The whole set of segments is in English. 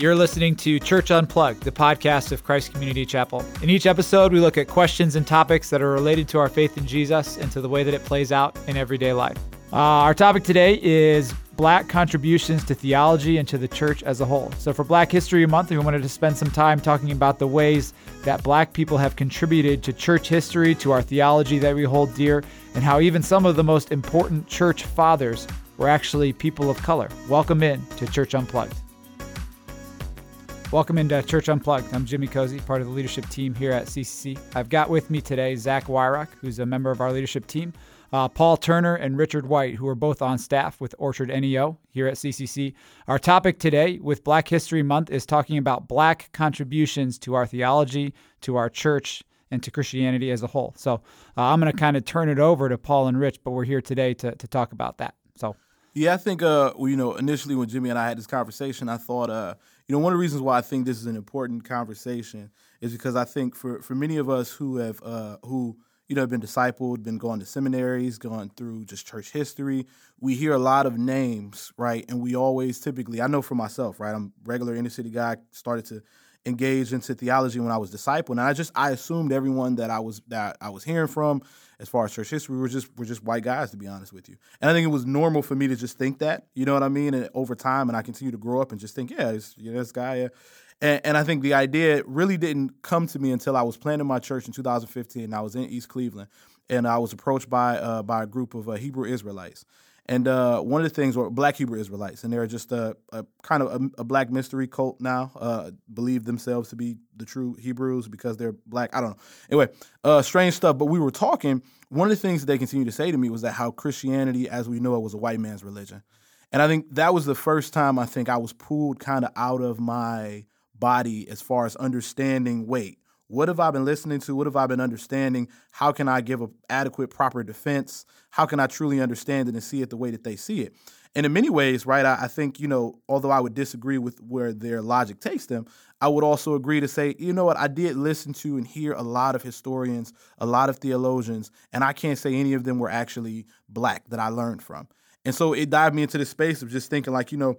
You're listening to Church Unplugged, the podcast of Christ Community Chapel. In each episode, we look at questions and topics that are related to our faith in Jesus and to the way that it plays out in everyday life. Uh, our topic today is Black contributions to theology and to the church as a whole. So, for Black History Month, we wanted to spend some time talking about the ways that Black people have contributed to church history, to our theology that we hold dear, and how even some of the most important church fathers were actually people of color. Welcome in to Church Unplugged. Welcome into Church Unplugged. I'm Jimmy Cozy, part of the leadership team here at CCC. I've got with me today Zach Wyrock, who's a member of our leadership team, uh, Paul Turner, and Richard White, who are both on staff with Orchard NEO here at CCC. Our topic today with Black History Month is talking about Black contributions to our theology, to our church, and to Christianity as a whole. So uh, I'm going to kind of turn it over to Paul and Rich, but we're here today to, to talk about that. So. Yeah, I think uh, well, you know, initially when Jimmy and I had this conversation, I thought, uh, you know, one of the reasons why I think this is an important conversation is because I think for for many of us who have uh, who you know have been discipled, been going to seminaries, gone through just church history, we hear a lot of names, right? And we always typically, I know for myself, right? I'm regular inner city guy, started to engage into theology when I was discipled, and I just I assumed everyone that I was that I was hearing from as far as church history were just were just white guys to be honest with you. And I think it was normal for me to just think that, you know what I mean? And over time, and I continue to grow up and just think, yeah, it's, you know, this guy. Yeah. And, and I think the idea really didn't come to me until I was planning my church in 2015. I was in East Cleveland, and I was approached by uh, by a group of uh, Hebrew Israelites. And uh, one of the things were black Hebrew Israelites, and they're just a, a kind of a, a, black mystery cult now. Uh, believe themselves to be the true Hebrews because they're black. I don't know. Anyway, uh, strange stuff. But we were talking. One of the things that they continued to say to me was that how Christianity, as we know it, was a white man's religion. And I think that was the first time I think I was pulled kind of out of my body as far as understanding. Wait, what have I been listening to? What have I been understanding? How can I give an adequate, proper defense? How can I truly understand it and see it the way that they see it? And in many ways, right, I, I think, you know, although I would disagree with where their logic takes them, I would also agree to say, you know what, I did listen to and hear a lot of historians, a lot of theologians, and I can't say any of them were actually black that I learned from. And so it dived me into the space of just thinking, like, you know,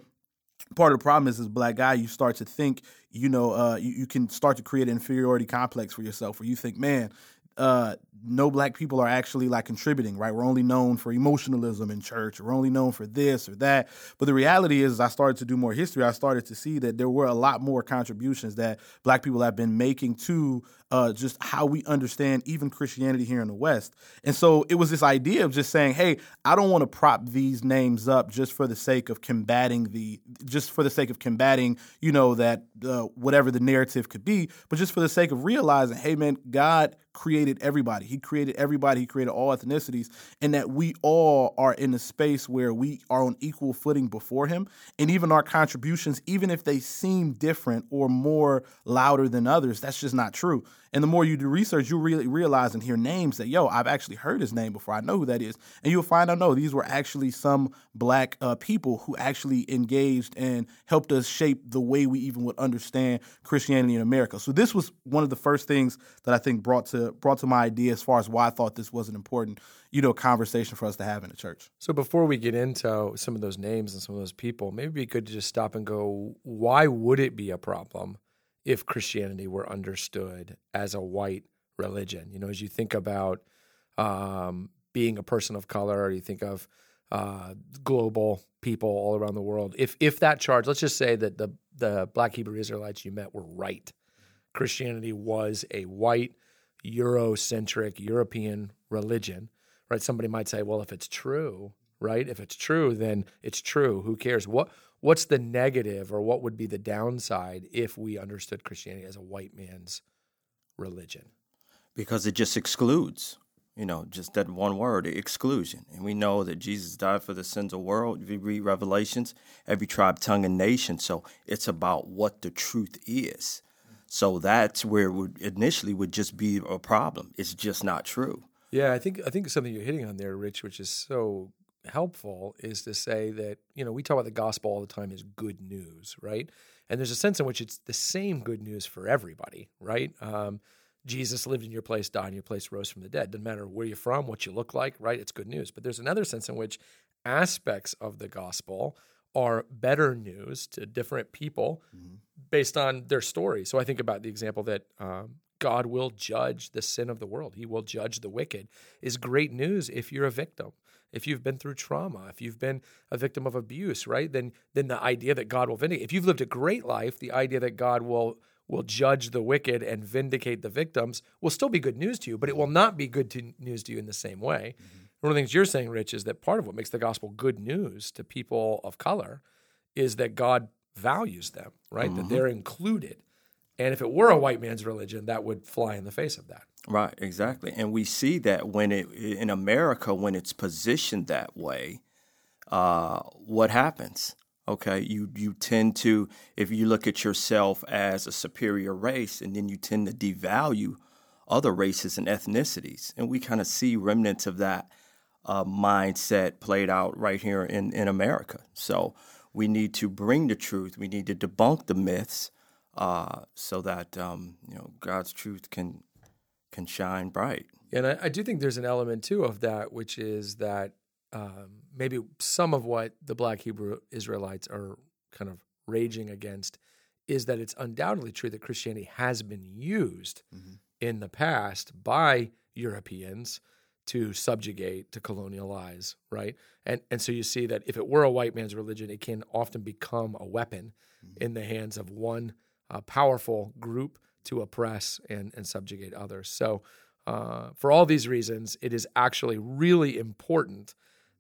part of the problem is as black guy you start to think you know uh, you, you, can start to create an inferiority complex for yourself where you think man uh, no black people are actually like contributing, right? We're only known for emotionalism in church. We're only known for this or that. But the reality is, I started to do more history, I started to see that there were a lot more contributions that black people have been making to uh, just how we understand even Christianity here in the West. And so it was this idea of just saying, hey, I don't want to prop these names up just for the sake of combating the, just for the sake of combating, you know, that uh, whatever the narrative could be, but just for the sake of realizing, hey, man, God created everybody. He created everybody. He created all ethnicities, and that we all are in a space where we are on equal footing before Him. And even our contributions, even if they seem different or more louder than others, that's just not true. And the more you do research, you really realize and hear names that, yo, I've actually heard his name before. I know who that is. And you'll find out, no, these were actually some black uh, people who actually engaged and helped us shape the way we even would understand Christianity in America. So this was one of the first things that I think brought to brought to my idea as far as why I thought this was an important, you know, conversation for us to have in the church. So before we get into some of those names and some of those people, maybe we could just stop and go, why would it be a problem? If Christianity were understood as a white religion. You know, as you think about um, being a person of color, or you think of uh, global people all around the world. If if that charge, let's just say that the the Black Hebrew Israelites you met were right, Christianity was a white Eurocentric European religion, right? Somebody might say, well, if it's true, right? If it's true, then it's true. Who cares? What what's the negative or what would be the downside if we understood Christianity as a white man's religion? Because it just excludes, you know, just that one word, exclusion. And we know that Jesus died for the sins of the world. If you read Revelations, every tribe, tongue, and nation. So it's about what the truth is. So that's where it would initially would just be a problem. It's just not true. Yeah, I think I think something you're hitting on there, Rich, which is so helpful is to say that, you know, we talk about the gospel all the time as good news, right? And there's a sense in which it's the same good news for everybody, right? Um, Jesus lived in your place, died in your place, rose from the dead. Doesn't matter where you're from, what you look like, right? It's good news. But there's another sense in which aspects of the gospel are better news to different people Mm-hmm. based on their story. So I think about the example that um, God will judge the sin of the world. He will judge the wicked. Is great news if you're a victim, if you've been through trauma, if you've been a victim of abuse, right? Then then the idea that God will vindicate. If you've lived a great life, the idea that God will will judge the wicked and vindicate the victims will still be good news to you, but it will not be good to, news to you in the same way. Mm-hmm. One of the things you're saying, Rich, is that part of what makes the gospel good news to people of color is that God values them, right? That mm-hmm. they're included. And if it were a white man's religion, that would fly in the face of that. Right, exactly. And we see that when it in America when it's positioned that way, uh, what happens? Okay, you you tend to if you look at yourself as a superior race, and then you tend to devalue other races and ethnicities, and we kind of see remnants of that uh, mindset played out right here in in America. So we need to bring the truth. We need to debunk the myths, uh, so that um, you know God's truth can can shine bright. And I, I do think there's an element too of that, which is that um, maybe some of what the Black Hebrew Israelites are kind of raging against is that it's undoubtedly true that Christianity has been used in the past by Europeans to subjugate, to colonialize, right? And and so you see that if it were a white man's religion, it can often become a weapon in the hands of one uh, powerful group to oppress and and subjugate others. So uh, for all these reasons, it is actually really important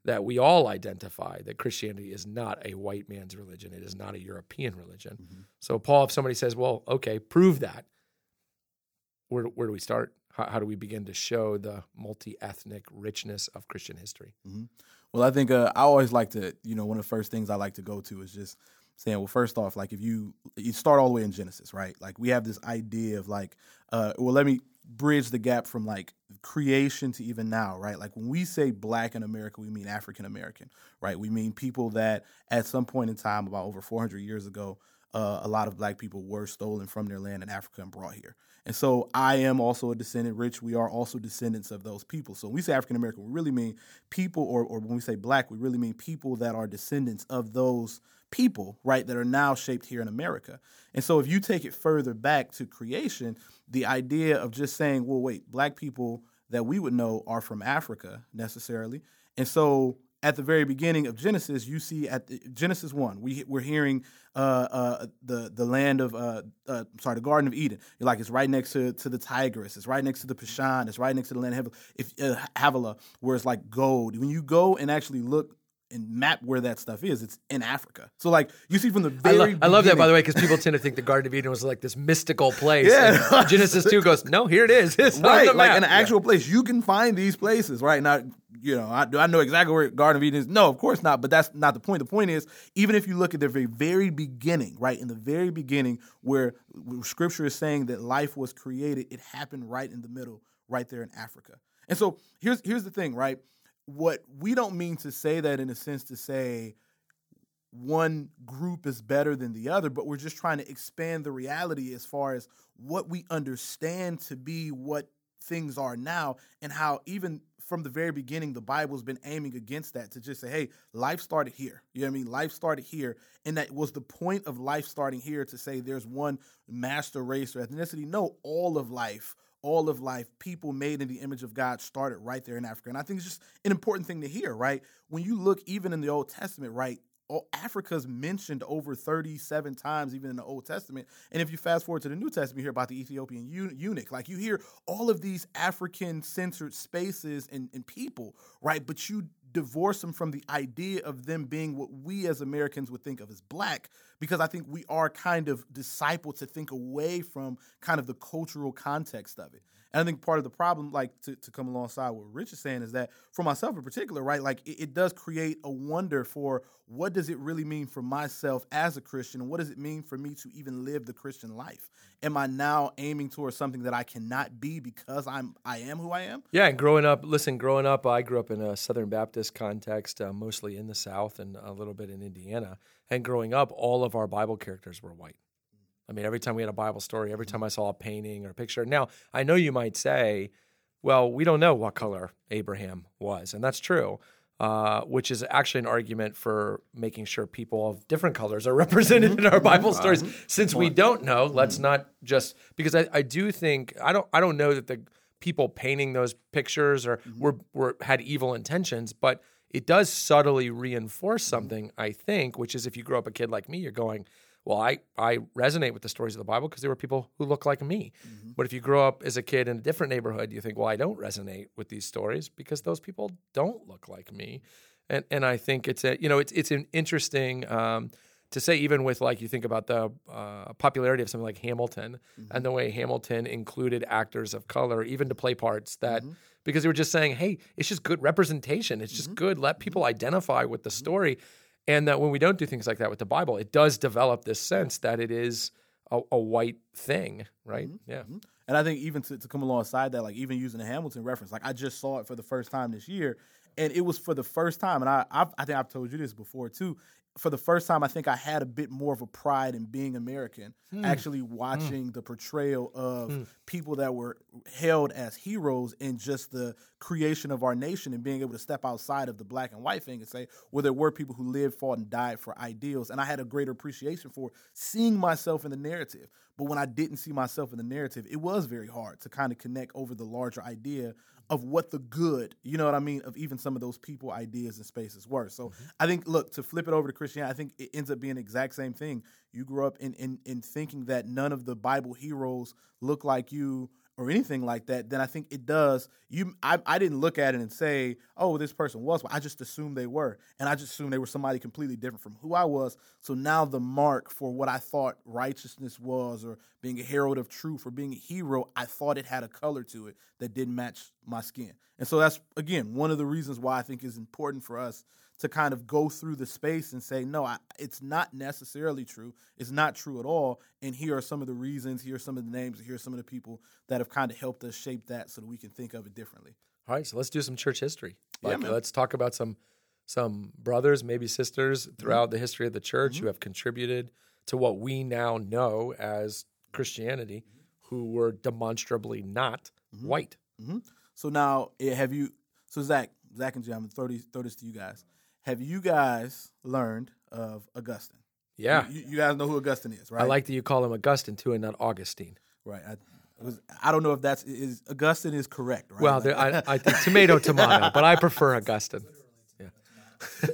that we all identify that Christianity is not a white man's religion. It is not a European religion. So, Paul, if somebody says, well, okay, prove that, where, where do we start? How, how do we begin to show the multi ethnic richness of Christian history? Well, I think uh, I always like to, you know, one of the first things I like to go to is just saying, well, first off, like if you you start all the way in Genesis, right? Like we have this idea of like, uh, well, let me bridge the gap from like creation to even now, right? Like when we say black in America, we mean African American, right? We mean people that at some point in time, about over 400 years ago, uh, a lot of black people were stolen from their land in Africa and brought here. And so I am also a descendant, Rich. We are also descendants of those people. So when we say African American, we really mean people, or, or when we say black, we really mean people that are descendants of those people, right, that are now shaped here in America. And so if you take it further back to creation, the idea of just saying, well, wait, black people that we would know are from Africa necessarily. And so at the very beginning of Genesis, you see at the, Genesis one, we we're hearing uh, uh, the the land of uh, uh, sorry, the Garden of Eden. You're like it's right next to to the Tigris, it's right next to the Pishon, it's right next to the land of uh, Havilah, where it's like gold. When you go and actually look and map where that stuff is, it's in Africa. So like you see from the I, very lo- I love that, by the way, because people tend to think the Garden of Eden was like this mystical place. Yeah. Genesis 2 goes, no, here it is. It's right, like an actual place. You can find these places, right? now. you know, I, do I know exactly where Garden of Eden is? No, of course not. But that's not the point. The point is, even if you look at the very, very beginning, right, in the very beginning, where, where Scripture is saying that life was created, it happened right in the middle, right there in Africa. And so here's here's the thing, right? What we don't mean to say that in a sense to say one group is better than the other, but we're just trying to expand the reality as far as what we understand to be what things are now and how even from the very beginning the Bible's been aiming against that to just say, hey, life started here. You know what I mean? Life started here. And that was the point of life starting here to say there's one master race or ethnicity. No, all of life all of life, people made in the image of God started right there in Africa. And I think it's just an important thing to hear, right? When you look even in the Old Testament, right? all- Africa's mentioned over 37 times, even in the Old Testament. And if you fast forward to the New Testament, you hear about the Ethiopian eunuch. Like you hear all of these African centered spaces and, and people, right? But you divorce them from the idea of them being what we as Americans would think of as black, because I think we are kind of discipled to think away from kind of the cultural context of it. And I think part of the problem, like to, to come alongside what Rich is saying, is that for myself in particular, right, like it, it does create a wonder for what does it really mean for myself as a Christian, what does it mean for me to even live the Christian life? Am I now aiming towards something that I cannot be because I'm I am who I am? Yeah, and growing up, listen, growing up, I grew up in a Southern Baptist context, uh, mostly in the South and a little bit in Indiana. And growing up, all of our Bible characters were white. I mean, every time we had a Bible story, every time I saw a painting or a picture. Now, I know you might say, well, we don't know what color Abraham was, and that's true. uh, which is actually an argument for making sure people of different colors are represented in our Bible stories. Since we don't know, let's not just because I, I do think I don't I don't know that the people painting those pictures or mm-hmm. were, were had evil intentions, but it does subtly reinforce mm-hmm. something, I think, which is if you grow up a kid like me, you're going, well, I, I resonate with the stories of the Bible because there were people who look like me. Mm-hmm. But if you grow up as a kid in a different neighborhood, you think, well, I don't resonate with these stories because those people don't look like me. And and I think it's a you know it's it's an interesting um, to say even with like you think about the uh, popularity of something like Hamilton and mm-hmm. the way Hamilton included actors of color even to play parts that mm-hmm. because they were just saying, hey, it's just good representation. It's just mm-hmm. good. Let people identify with the story. And that when we don't do things like that with the Bible, it does develop this sense that it is a, a white thing, right? Yeah. And I think even to, to come alongside that, like even using the Hamilton reference, like I just saw it for the first time this year, and it was for the first time, and I I've, I think I've told you this before too. For the first time, I think I had a bit more of a pride in being American, hmm. actually hmm. watching the portrayal of hmm. people that were held as heroes in just the creation of our nation and being able to step outside of the black and white thing and say, well, there were people who lived, fought, and died for ideals. And I had a greater appreciation for seeing myself in the narrative. But when I didn't see myself in the narrative, it was very hard to kind of connect over the larger idea of what the good, you know what I mean, of even some of those people, ideas, and spaces were. So mm-hmm. I think, look, to flip it over to Christianity, I think it ends up being the exact same thing. You grew up in, in, in thinking that none of the Bible heroes look like you or anything like that, then I think it does. You, I, I didn't look at it and say, "Oh, this person was," I just assumed they were, and I just assumed they were somebody completely different from who I was. So now the mark for what I thought righteousness was, or being a herald of truth, or being a hero, I thought it had a color to it that didn't match my skin. And so that's again one of the reasons why I think is important for us to kind of go through the space and say, no, I, it's not necessarily true. It's not true at all. And here are some of the reasons. Here are some of the names. Here are some of the people that have kind of helped us shape that so that we can think of it differently. All right, so let's do some church history. Yeah, Like, man. let's talk about some some brothers, maybe sisters mm-hmm. throughout the history of the church who mm-hmm. have contributed to what we now know as Christianity, mm-hmm. who were demonstrably not white. So now, eh, have you? So Zach, Zach and Jim, I'm gonna throw, these, throw this to you guys. Have you guys learned of Augustine? Yeah, You, you guys know who Augustine is, right? I like that you call him Augustine too, and not Augustine. Right. I, was, I don't know if that's is Augustine is correct, right? Well, Like- there, I, I think tomato, tomato, but I prefer Augustine.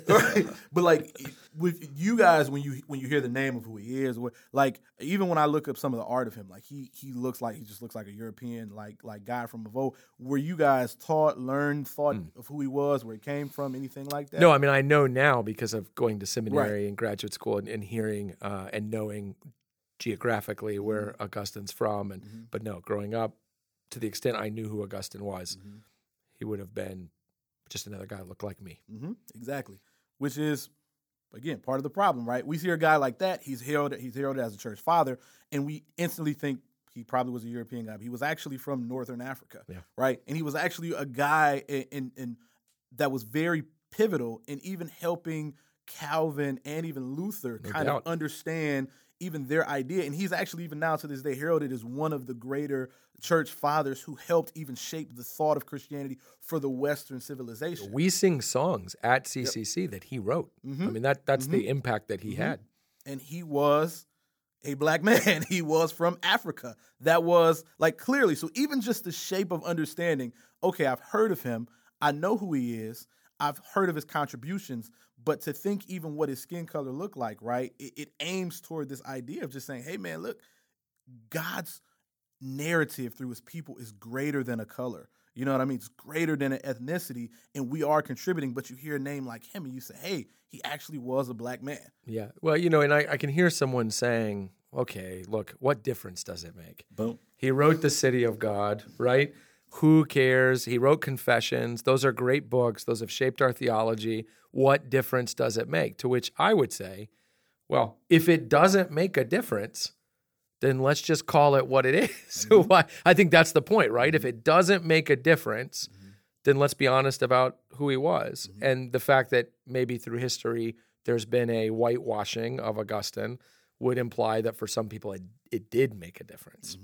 Right. but like with you guys when you when you hear the name of who he is like even when I look up some of the art of him like he he looks like he just looks like a European like like guy fromAvo were you guys taught learned thought of who he was where he came from anything like that? No, I mean I know now because of going to seminary and graduate school and, and hearing uh, and knowing geographically where Augustine's from, and but no, growing up, to the extent I knew who Augustine was, he would have been just another guy who looked like me. hmm Exactly. Which is again part of the problem, right? We see a guy like that, he's heralded he's heralded as a church father, and we instantly think he probably was a European guy. But he was actually from Northern Africa. Yeah. Right? And he was actually a guy in, in, in that was very pivotal in even helping Calvin and even Luther No kind doubt. of understand even their idea. And he's actually even now to this day heralded as one of the greater church fathers who helped even shape the thought of Christianity for the Western civilization. We sing songs at CCC that he wrote. I mm-hmm. mean that that's the mm-hmm. impact that he mm-hmm. had. and he was a black man. He was from Africa. That was like clearly. So even just the shape of understanding, okay, I've heard of him. I know who he is. I've heard of his contributions, but to think even what his skin color looked like, right? It, it aims toward this idea of just saying, hey man, look, God's narrative through his people is greater than a color. You know what I mean? It's greater than an ethnicity, and we are contributing. But you hear a name like him, and you say, "Hey, he actually was a black man." Yeah. Well, you know, and I, I can hear someone saying, okay, look, what difference does it make? Boom. He wrote The City of God, right? Who cares? He wrote Confessions. Those are great books. Those have shaped our theology. What difference does it make? To which I would say, well, if it doesn't make a difference, then let's just call it what it is. Mm-hmm. Why? I think that's the point, right? If mm-hmm. it doesn't make a difference, mm-hmm. then let's be honest about who he was. And the fact that maybe through history there's been a whitewashing of Augustine would imply that for some people it, it did make a difference.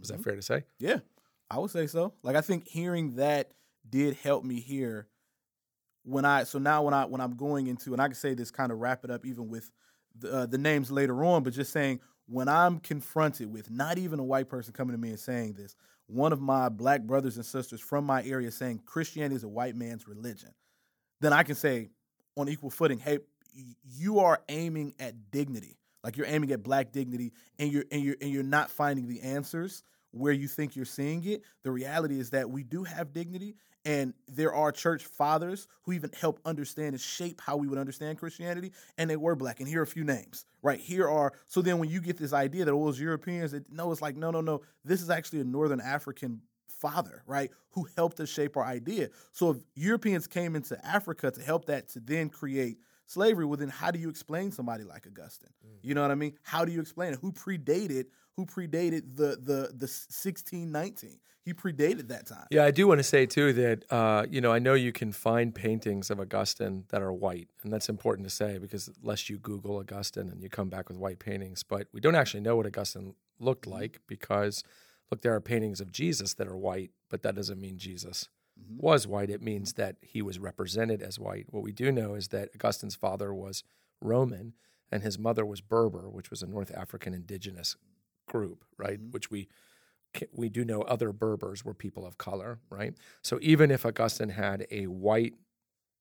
Is that fair to say? Yeah, I would say so. Like I think hearing that did help me hear when I so now when I when I'm going into and I can say this kind of wrap it up even with the, uh, the names later on, but just saying when I'm confronted with not even a white person coming to me and saying this, one of my black brothers and sisters from my area saying Christianity is a white man's religion, then I can say on equal footing, hey, you are aiming at dignity. Like you're aiming at black dignity and you're and you're and you're not finding the answers where you think you're seeing it. The reality is that we do have dignity and there are church fathers who even help understand and shape how we would understand Christianity, and they were black. And here are a few names, right? Here are so then when you get this idea that oh, it was Europeans, it, no, it's like no, no, no. This is actually a Northern African father, right, who helped us shape our idea. So if Europeans came into Africa to help that to then create slavery, well, then how do you explain somebody like Augustine? Mm. You know what I mean? How do you explain it? Who predated? Who predated the the the sixteen nineteen? He predated that time. Yeah, I do want to say too that uh, you know I know you can find paintings of Augustine that are white, and that's important to say because unless you Google Augustine and you come back with white paintings, but we don't actually know what Augustine looked mm-hmm. like because look, there are paintings of Jesus that are white, but that doesn't mean Jesus mm-hmm. was white. It means that he was represented as white. What we do know is that Augustine's father was Roman and his mother was Berber, which was a North African indigenous group, right? Mm-hmm. Which we we do know other Berbers were people of color, right? So even if Augustine had a white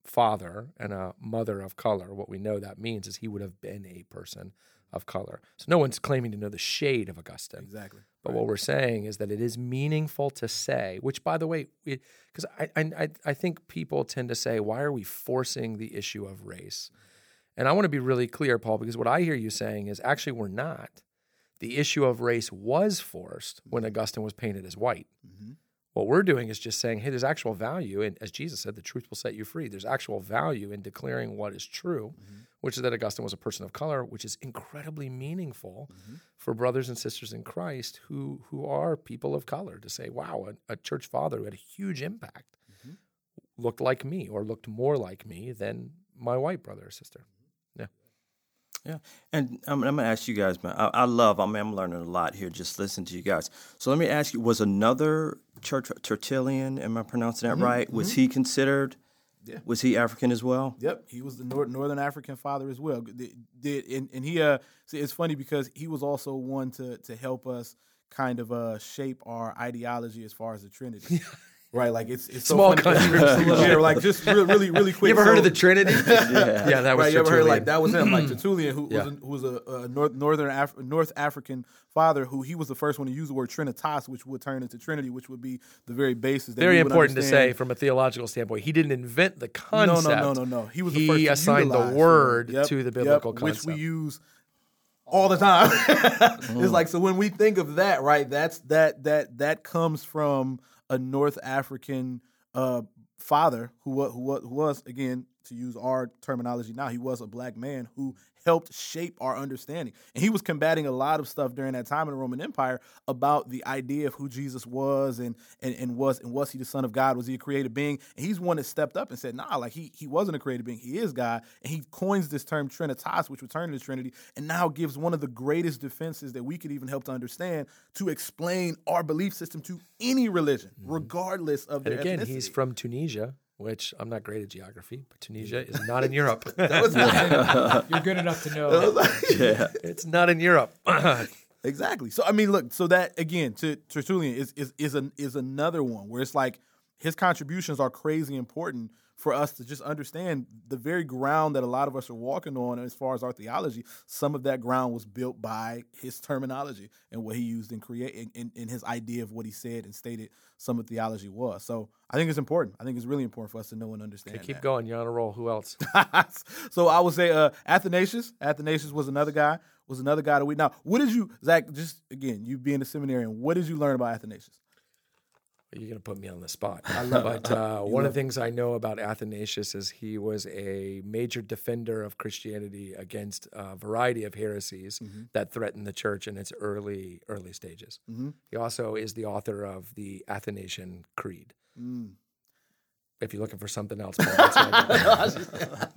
father and a mother of color, what we know that means is he would have been a person of color. So no one's claiming to know the shade of Augustine. Exactly. But right. what we're saying is that it is meaningful to say, which by the way, because I, I, I think people tend to say, why are we forcing the issue of race? And I want to be really clear, Paul, because what I hear you saying is actually we're not. The issue of race was forced when Augustine was painted as white. Mm-hmm. What we're doing is just saying, hey, there's actual value. And as Jesus said, the truth will set you free. There's actual value in declaring what is true, mm-hmm. which is that Augustine was a person of color, which is incredibly meaningful mm-hmm. for brothers and sisters in Christ who, who are people of color to say, wow, a, a church father who had a huge impact mm-hmm. looked like me or looked more like me than my white brother or sister. Yeah. And I'm, I'm, gonna ask you guys, man. I, I love. I mean, I'm learning a lot here just listening to you guys. So let me ask you: Was another Church Tertullian? Am I pronouncing that mm-hmm, right? Was mm-hmm. he considered? Yeah. Was he African as well? Yep, he was the North, Northern African father as well. Did and, and he uh, see, it's funny because he was also one to to help us kind of uh shape our ideology as far as the Trinity. Right, like it's it's small so country. yeah, like just really, really, really quick. You ever so, heard of the Trinity? yeah, yeah, that was. Right, you ever heard like that was him, like Tertullian, who yeah. was a, who was a, a North, northern Af- North African father, who he was the first one to use the word Trinitas, which would turn into Trinity, which would be the very basis. very important to say from a theological standpoint. He didn't invent the concept. No, no, no, no, no. He was. He assigned the word yep, to the biblical yep, concept, which we use all the time. it's like so when we think of that, right? That's that that that comes from a North African uh, father who who who was again to use our terminology now he was a black man who helped shape our understanding. And he was combating a lot of stuff during that time in the Roman Empire about the idea of who Jesus was and and, and was and was he the son of God? Was he a created being? And he's one that stepped up and said, nah, like he he wasn't a created being, he is God. And he coins this term Trinitas, which would to into Trinity, and now gives one of the greatest defenses that we could even help to understand to explain our belief system to any religion, mm-hmm. regardless of and their again, ethnicity. he's from Tunisia which I'm not great at geography, but Tunisia is not in Europe. You're good enough to know. yeah. It's not in Europe. exactly. So I mean, look. So that again, to Tertullian is is is an is another one where it's like his contributions are crazy important for us to just understand the very ground that a lot of us are walking on as far as our theology. Some of that ground was built by his terminology and what he used in creating in, in, his idea of what he said and stated some of theology was. So I think it's important. I think it's really important for us to know and understand. Okay, keep that. going. You're on a roll. Who else? so I would say uh, Athanasius. Athanasius was another guy. Was another guy that we now. What did you, Zach? Just again, you being a seminarian, what did you learn about Athanasius? You're going to put me on the spot. but uh, one of the things I know about Athanasius is he was a major defender of Christianity against a variety of heresies mm-hmm. that threatened the church in its early early stages. Mm-hmm. He also is the author of the Athanasian Creed. Mm. If you're looking for something else, Paul.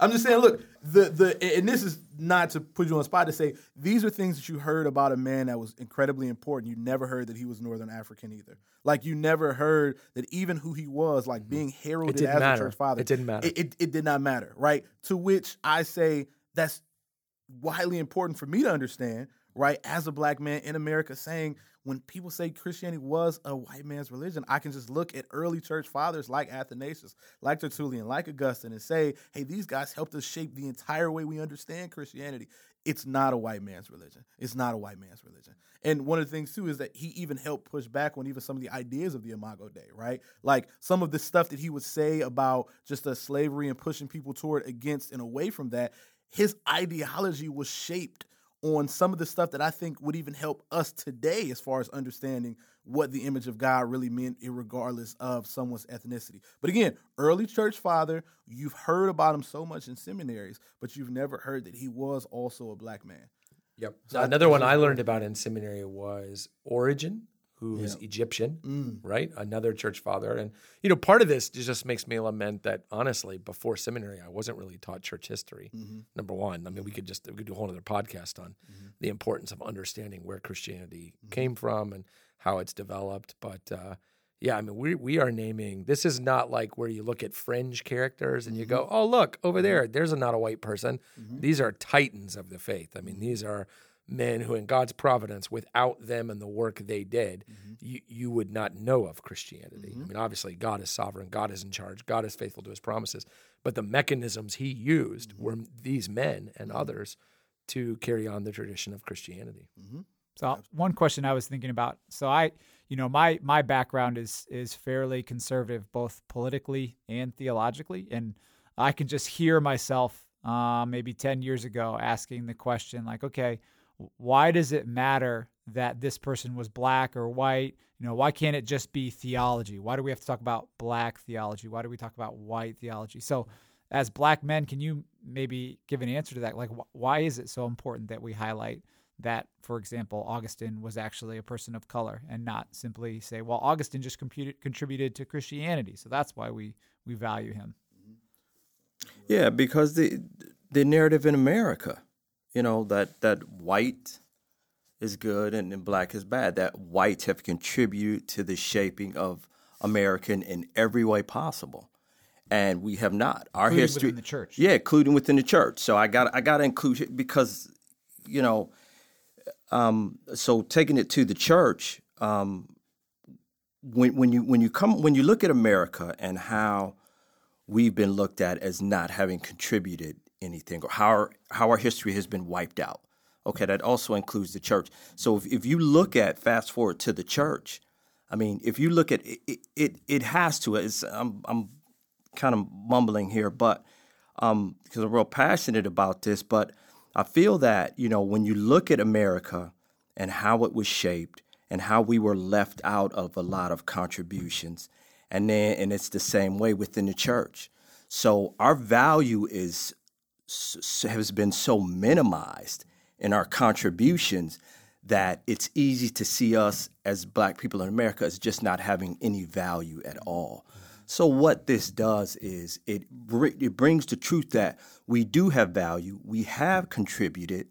I'm just saying, look, the the and this is not to put you on the spot to say these are things that you heard about a man that was incredibly important. You never heard that he was Northern African either. Like you never heard that even who he was, like mm-hmm. being heralded as matter. a church father, It didn't matter. It, it, it did not matter, right? To which I say that's widely important for me to understand, right? As a black man in America, saying when people say Christianity was a white man's religion, I can just look at early church fathers like Athanasius, like Tertullian, like Augustine, and say, hey, these guys helped us shape the entire way we understand Christianity. It's not a white man's religion. It's not a white man's religion. And one of the things too is that he even helped push back on even some of the ideas of the Imago Dei, right? Like some of the stuff that he would say about just the slavery and pushing people toward against and away from that. His ideology was shaped on some of the stuff that I think would even help us today as far as understanding what the image of God really meant, regardless of someone's ethnicity. But again, early church father, you've heard about him so much in seminaries, but you've never heard that he was also a black man. Yep. Another one I learned about in seminary was Origen, who is Egyptian, Mm. right? Another church father. And, you know, part of this just makes me lament that honestly, before seminary, I wasn't really taught church history. Mm-hmm. Number one. I mean, we could just we could do a whole other podcast on the importance of understanding where Christianity Mm-hmm. came from and how it's developed. But uh yeah, I mean, we we are naming. This is not like where you look at fringe characters and you Mm-hmm. go, "Oh, look over there. There's a not a white person." These are titans of the faith. I Mm-hmm. mean, these are men who, in God's providence, without them and the work they did, Mm-hmm. you you would not know of Christianity. I mean, obviously, God is sovereign. God is in charge. God is faithful to His promises. But the mechanisms He used Mm-hmm. were these men and others to carry on the tradition of Christianity. So one question I was thinking about. So I, you know, my my background is is fairly conservative, both politically and theologically, and I can just hear myself uh, maybe ten years ago asking the question like, okay, why does it matter that this person was black or white? You know, why can't it just be theology? Why do we have to talk about black theology? Why do we talk about white theology? So, as black men, can you maybe give an answer to that? Like, wh- why is it so important that we highlight that, for example, Augustine was actually a person of color and not simply say, well, Augustine just computed, contributed to Christianity, so that's why we we value him. Yeah, because the the narrative in America, you know, that that white is good and, and black is bad. That whites have contributed to the shaping of American in every way possible, and we have not. Our Including history, within the church. yeah, including within the church. So I got I got to include it because, you know, um, so taking it to the church, um, when when you when you come when you look at America and how we've been looked at as not having contributed anything or how our, how our history has been wiped out. Okay, that also includes the church. So if, if you look at fast forward to the church, I mean, if you look at it, it, it, has to. It's, I'm, I'm kind of mumbling here, but um, because I'm real passionate about this. But I feel that you know when you look at America and how it was shaped and how we were left out of a lot of contributions, and then and it's the same way within the church. So our value is has been so minimized in our contributions that it's easy to see us as black people in America as just not having any value at all. So what this does is it it brings the truth that we do have value. We have contributed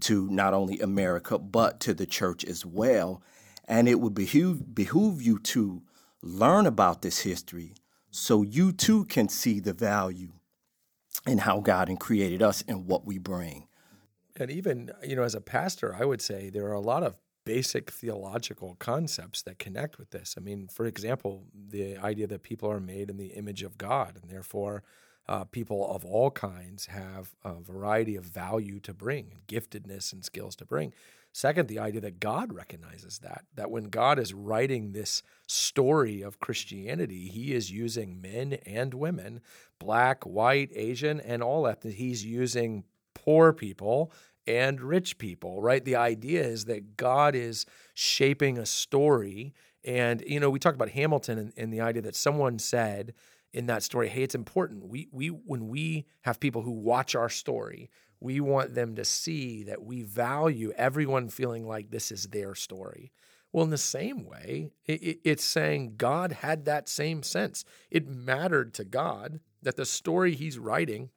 to not only America but to the church as well, and it would behoove behoove you to learn about this history so you too can see the value in how God and created us and what we bring. And even, you know, as a pastor, I would say there are a lot of basic theological concepts that connect with this. I mean, for example, the idea that people are made in the image of God, and therefore uh, people of all kinds have a variety of value to bring, and giftedness and skills to bring. Second, the idea that God recognizes that, that when God is writing this story of Christianity, he is using men and women, black, white, Asian, and all ethnic. He's using poor people and rich people, right? The idea is that God is shaping a story. And, you know, we talked about Hamilton and, and the idea that someone said in that story, hey, it's important. We, we, when we have people who watch our story, we want them to see that we value everyone feeling like this is their story. Well, in the same way, it, it's saying God had that same sense. It mattered to God that the story he's writing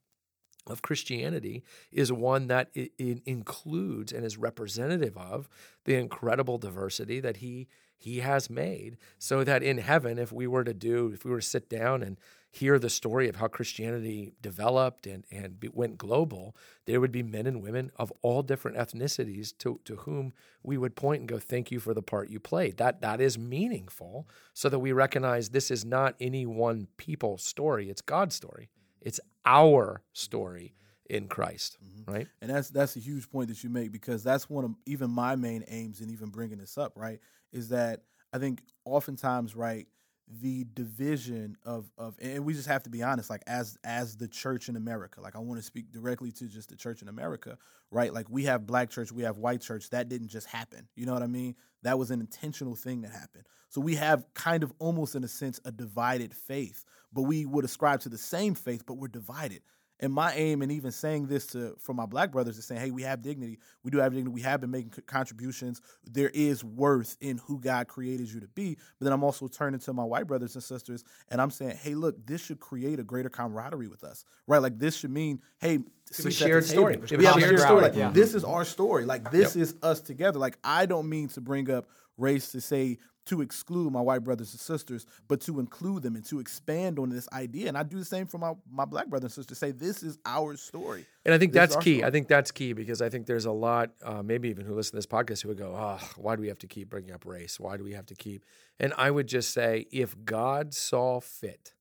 of Christianity is one that includes and is representative of the incredible diversity that he he has made so that in heaven if we were to do if we were to sit down and hear the story of how Christianity developed and, and went global, there would be men and women of all different ethnicities to, to whom we would point and go, Thank you for the part you played. That that is meaningful so that we recognize this is not any one people's story, it's God's story. It's our story in Christ, mm-hmm. right? And that's that's a huge point that you make because that's one of even my main aims in even bringing this up, right? Is that I think oftentimes, right, the division of of and we just have to be honest like as as the church in America like I want to speak directly to just the church in America right? Like we have black church we have white church that didn't just happen you know what I mean? That was an intentional thing that happened. So we have kind of almost in a sense a divided faith but we would ascribe to the same faith but we're divided and my aim, and even saying this to for my black brothers, is saying, hey, we have dignity. We do have dignity. We have been making contributions. There is worth in who God created you to be. But then I'm also turning to my white brothers and sisters, and I'm saying, hey, look, this should create a greater camaraderie with us, right? Like this should mean, hey, a shared story. We have a shared story. Like, yeah. This is our story. Like this yep. is us together. Like I don't mean to bring up race to say to exclude my white brothers and sisters, but to include them and to expand on this idea. And I do the same for my, my black brothers and sisters. Say this is our story. And I think this that's key. Story. I think that's key because I think there's a lot, uh, maybe even who listen to this podcast, who would go, "Oh, why do we have to keep bringing up race? Why do we have to keep?" And I would just say, if God saw fit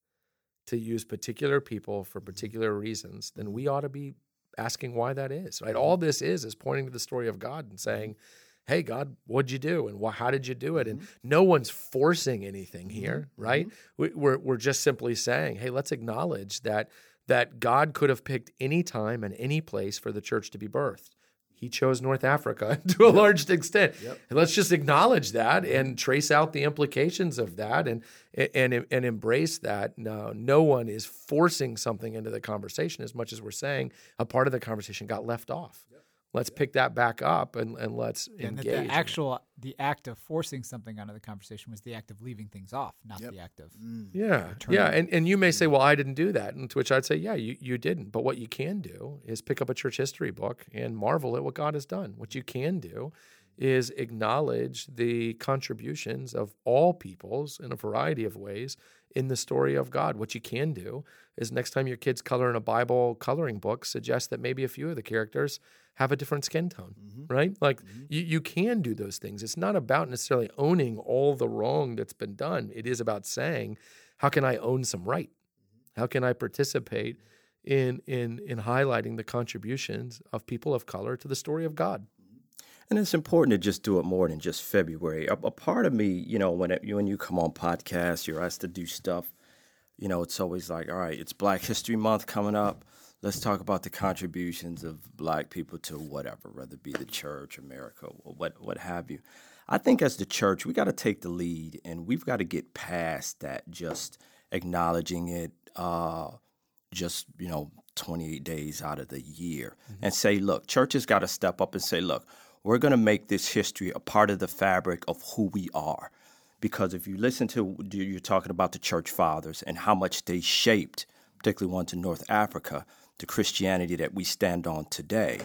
to use particular people for mm-hmm. particular reasons, then we ought to be asking why that is. Right? Mm-hmm. All this is is pointing to the story of God and mm-hmm. saying hey god what'd you do and wh- how did you do it and mm-hmm. no one's forcing anything mm-hmm. here mm-hmm. right we, we're, we're just simply saying hey let's acknowledge that that god could have picked any time and any place for the church to be birthed he chose North Africa to a large extent. Yep. And let's just acknowledge that and trace out the implications of that and and and embrace that. No, no one is forcing something into the conversation as much as we're saying a part of the conversation got left off. Yep let's pick that back up and, and let's and engage. The actual the act of forcing something out of the conversation was the act of leaving things off, not yep. the act of mm. yeah yeah. And and you may say, well, I didn't do that, and to which I'd say, yeah, you you didn't. But what you can do is pick up a church history book and marvel at what God has done. What you can do is acknowledge the contributions of all peoples in a variety of ways in the story of God. What you can do is next time your kids color in a Bible coloring book, suggest that maybe a few of the characters have a different skin tone, mm-hmm. right? Like mm-hmm. you, you can do those things. It's not about necessarily owning all the wrong that's been done. It is about saying, how can I own some right? Mm-hmm. How can I participate in in in highlighting the contributions of people of color to the story of God? And it's important to just do it more than just February. A, a part of me, you know, when it, when you come on podcasts, you're asked to do stuff. You know, it's always like, all right, it's Black History Month coming up let's talk about the contributions of black people to whatever, whether it be the church, America, or what what have you. I think as the church, we got to take the lead, and we've got to get past that just acknowledging it, uh, just you know, 28 days out of the year, mm-hmm. and say, look, churches got to step up and say, look, we're going to make this history a part of the fabric of who we are. Because if you listen to, you're talking about the church fathers and how much they shaped, particularly ones in North Africa, the Christianity that we stand on today.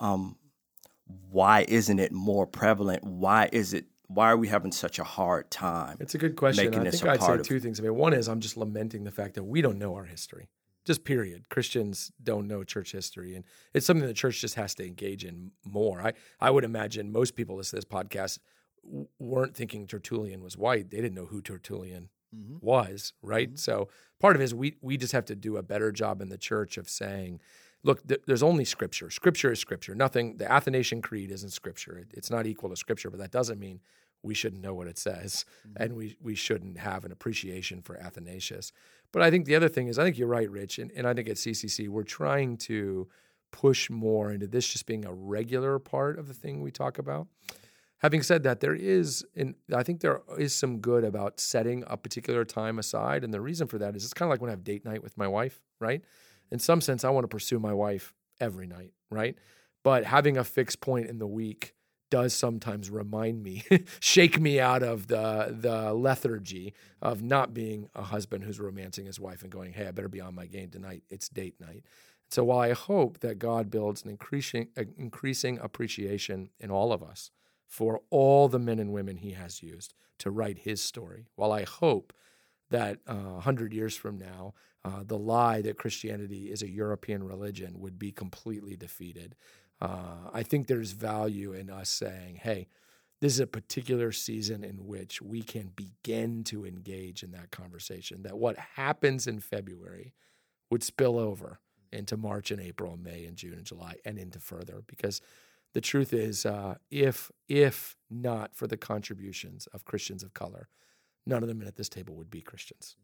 Um, why isn't it more prevalent? Why is it? Why are we having such a hard time? It's a good question. I think I'd say two things. I mean, one is I'm just lamenting the fact that we don't know our history. Just period. Christians don't know church history, and it's something the church just has to engage in more. I I would imagine most people listening to this podcast weren't thinking Tertullian was white. They didn't know who Tertullian mm-hmm. was, right? Mm-hmm. So part of it is we we just have to do a better job in the church of saying, look, th- there's only scripture. Scripture is scripture. Nothing. The Athanasian Creed isn't scripture. It, it's not equal to scripture, but that doesn't mean we shouldn't know what it says, mm-hmm. and we we shouldn't have an appreciation for Athanasius. But I think the other thing is, I think you're right, Rich, and, and I think at CCC we're trying to push more into this just being a regular part of the thing we talk about. Having said that, there is, and I think there is some good about setting a particular time aside. And the reason for that is it's kind of like when I have date night with my wife, right? In some sense, I want to pursue my wife every night, right? But having a fixed point in the week does sometimes remind me, shake me out of the the lethargy of not being a husband who's romancing his wife and going, "Hey, I better be on my game tonight. It's date night." So while I hope that God builds an increasing increasing appreciation in all of us for all the men and women He has used to write His story, while I hope that uh, 100 years from now, uh, the lie that Christianity is a European religion would be completely defeated. Uh, I think there's value in us saying, hey, this is a particular season in which we can begin to engage in that conversation, that what happens in February would spill over into March and April and May and June and July and into further. Because the truth is, uh, if, if not for the contributions of Christians of color, none of the men at this table would be Christians.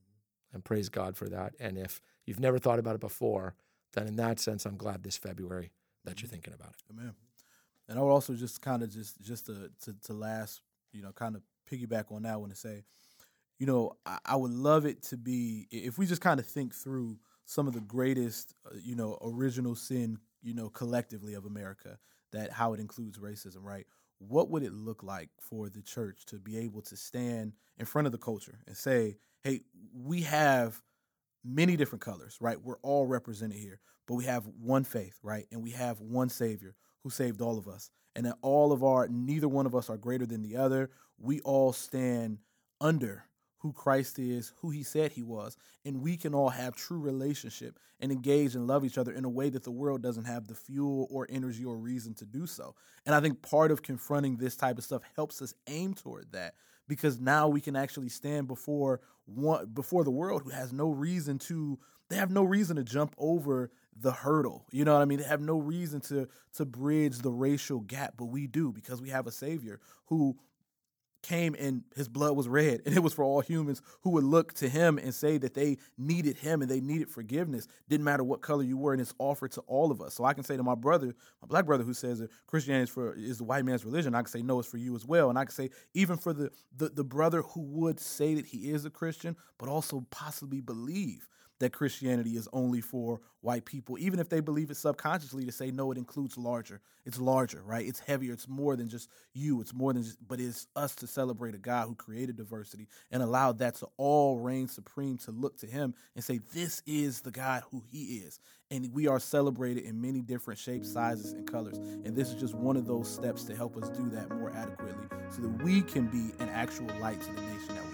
And praise God for that. And if you've never thought about it before, then in that sense, I'm glad this February that you're thinking about it. Amen. And I would also just kind of just just to, to, to last, you know, kind of piggyback on that one to say, you know, I, I would love it to be if we just kind of think through some of the greatest, uh, you know, original sin, you know, collectively of America, that how it includes racism, right? What would it look like for the church to be able to stand in front of the culture and say, hey, we have many different colors, right? We're all represented here, but we have one faith, right? And we have one Savior who saved all of us. And that all of our, neither one of us are greater than the other. We all stand under who Christ is, who he said he was, and we can all have true relationship and engage and love each other in a way that the world doesn't have the fuel or energy or reason to do so. And I think part of confronting this type of stuff helps us aim toward that because now we can actually stand before one before the world who has no reason to they have no reason to jump over the hurdle. You know what I mean? They have no reason to to bridge the racial gap, but we do because we have a savior who came and his blood was red and it was for all humans who would look to him and say that they needed him and they needed forgiveness. Didn't matter what color you were and it's offered to all of us. So i can say to my brother my black brother who says that christianity is for is the white man's religion i can say no it's for you as well. And i can say even for the the, the brother who would say that he is a christian but also possibly believe that Christianity is only for white people, even if they believe it subconsciously to say, no, it includes larger. It's larger, right? It's heavier. It's more than just you. It's more than just, but it's us to celebrate a God who created diversity and allowed that to all reign supreme to look to him and say, this is the God who he is. And we are celebrated in many different shapes, sizes, and colors. And this is just one of those steps to help us do that more adequately so that we can be an actual light to the nation that we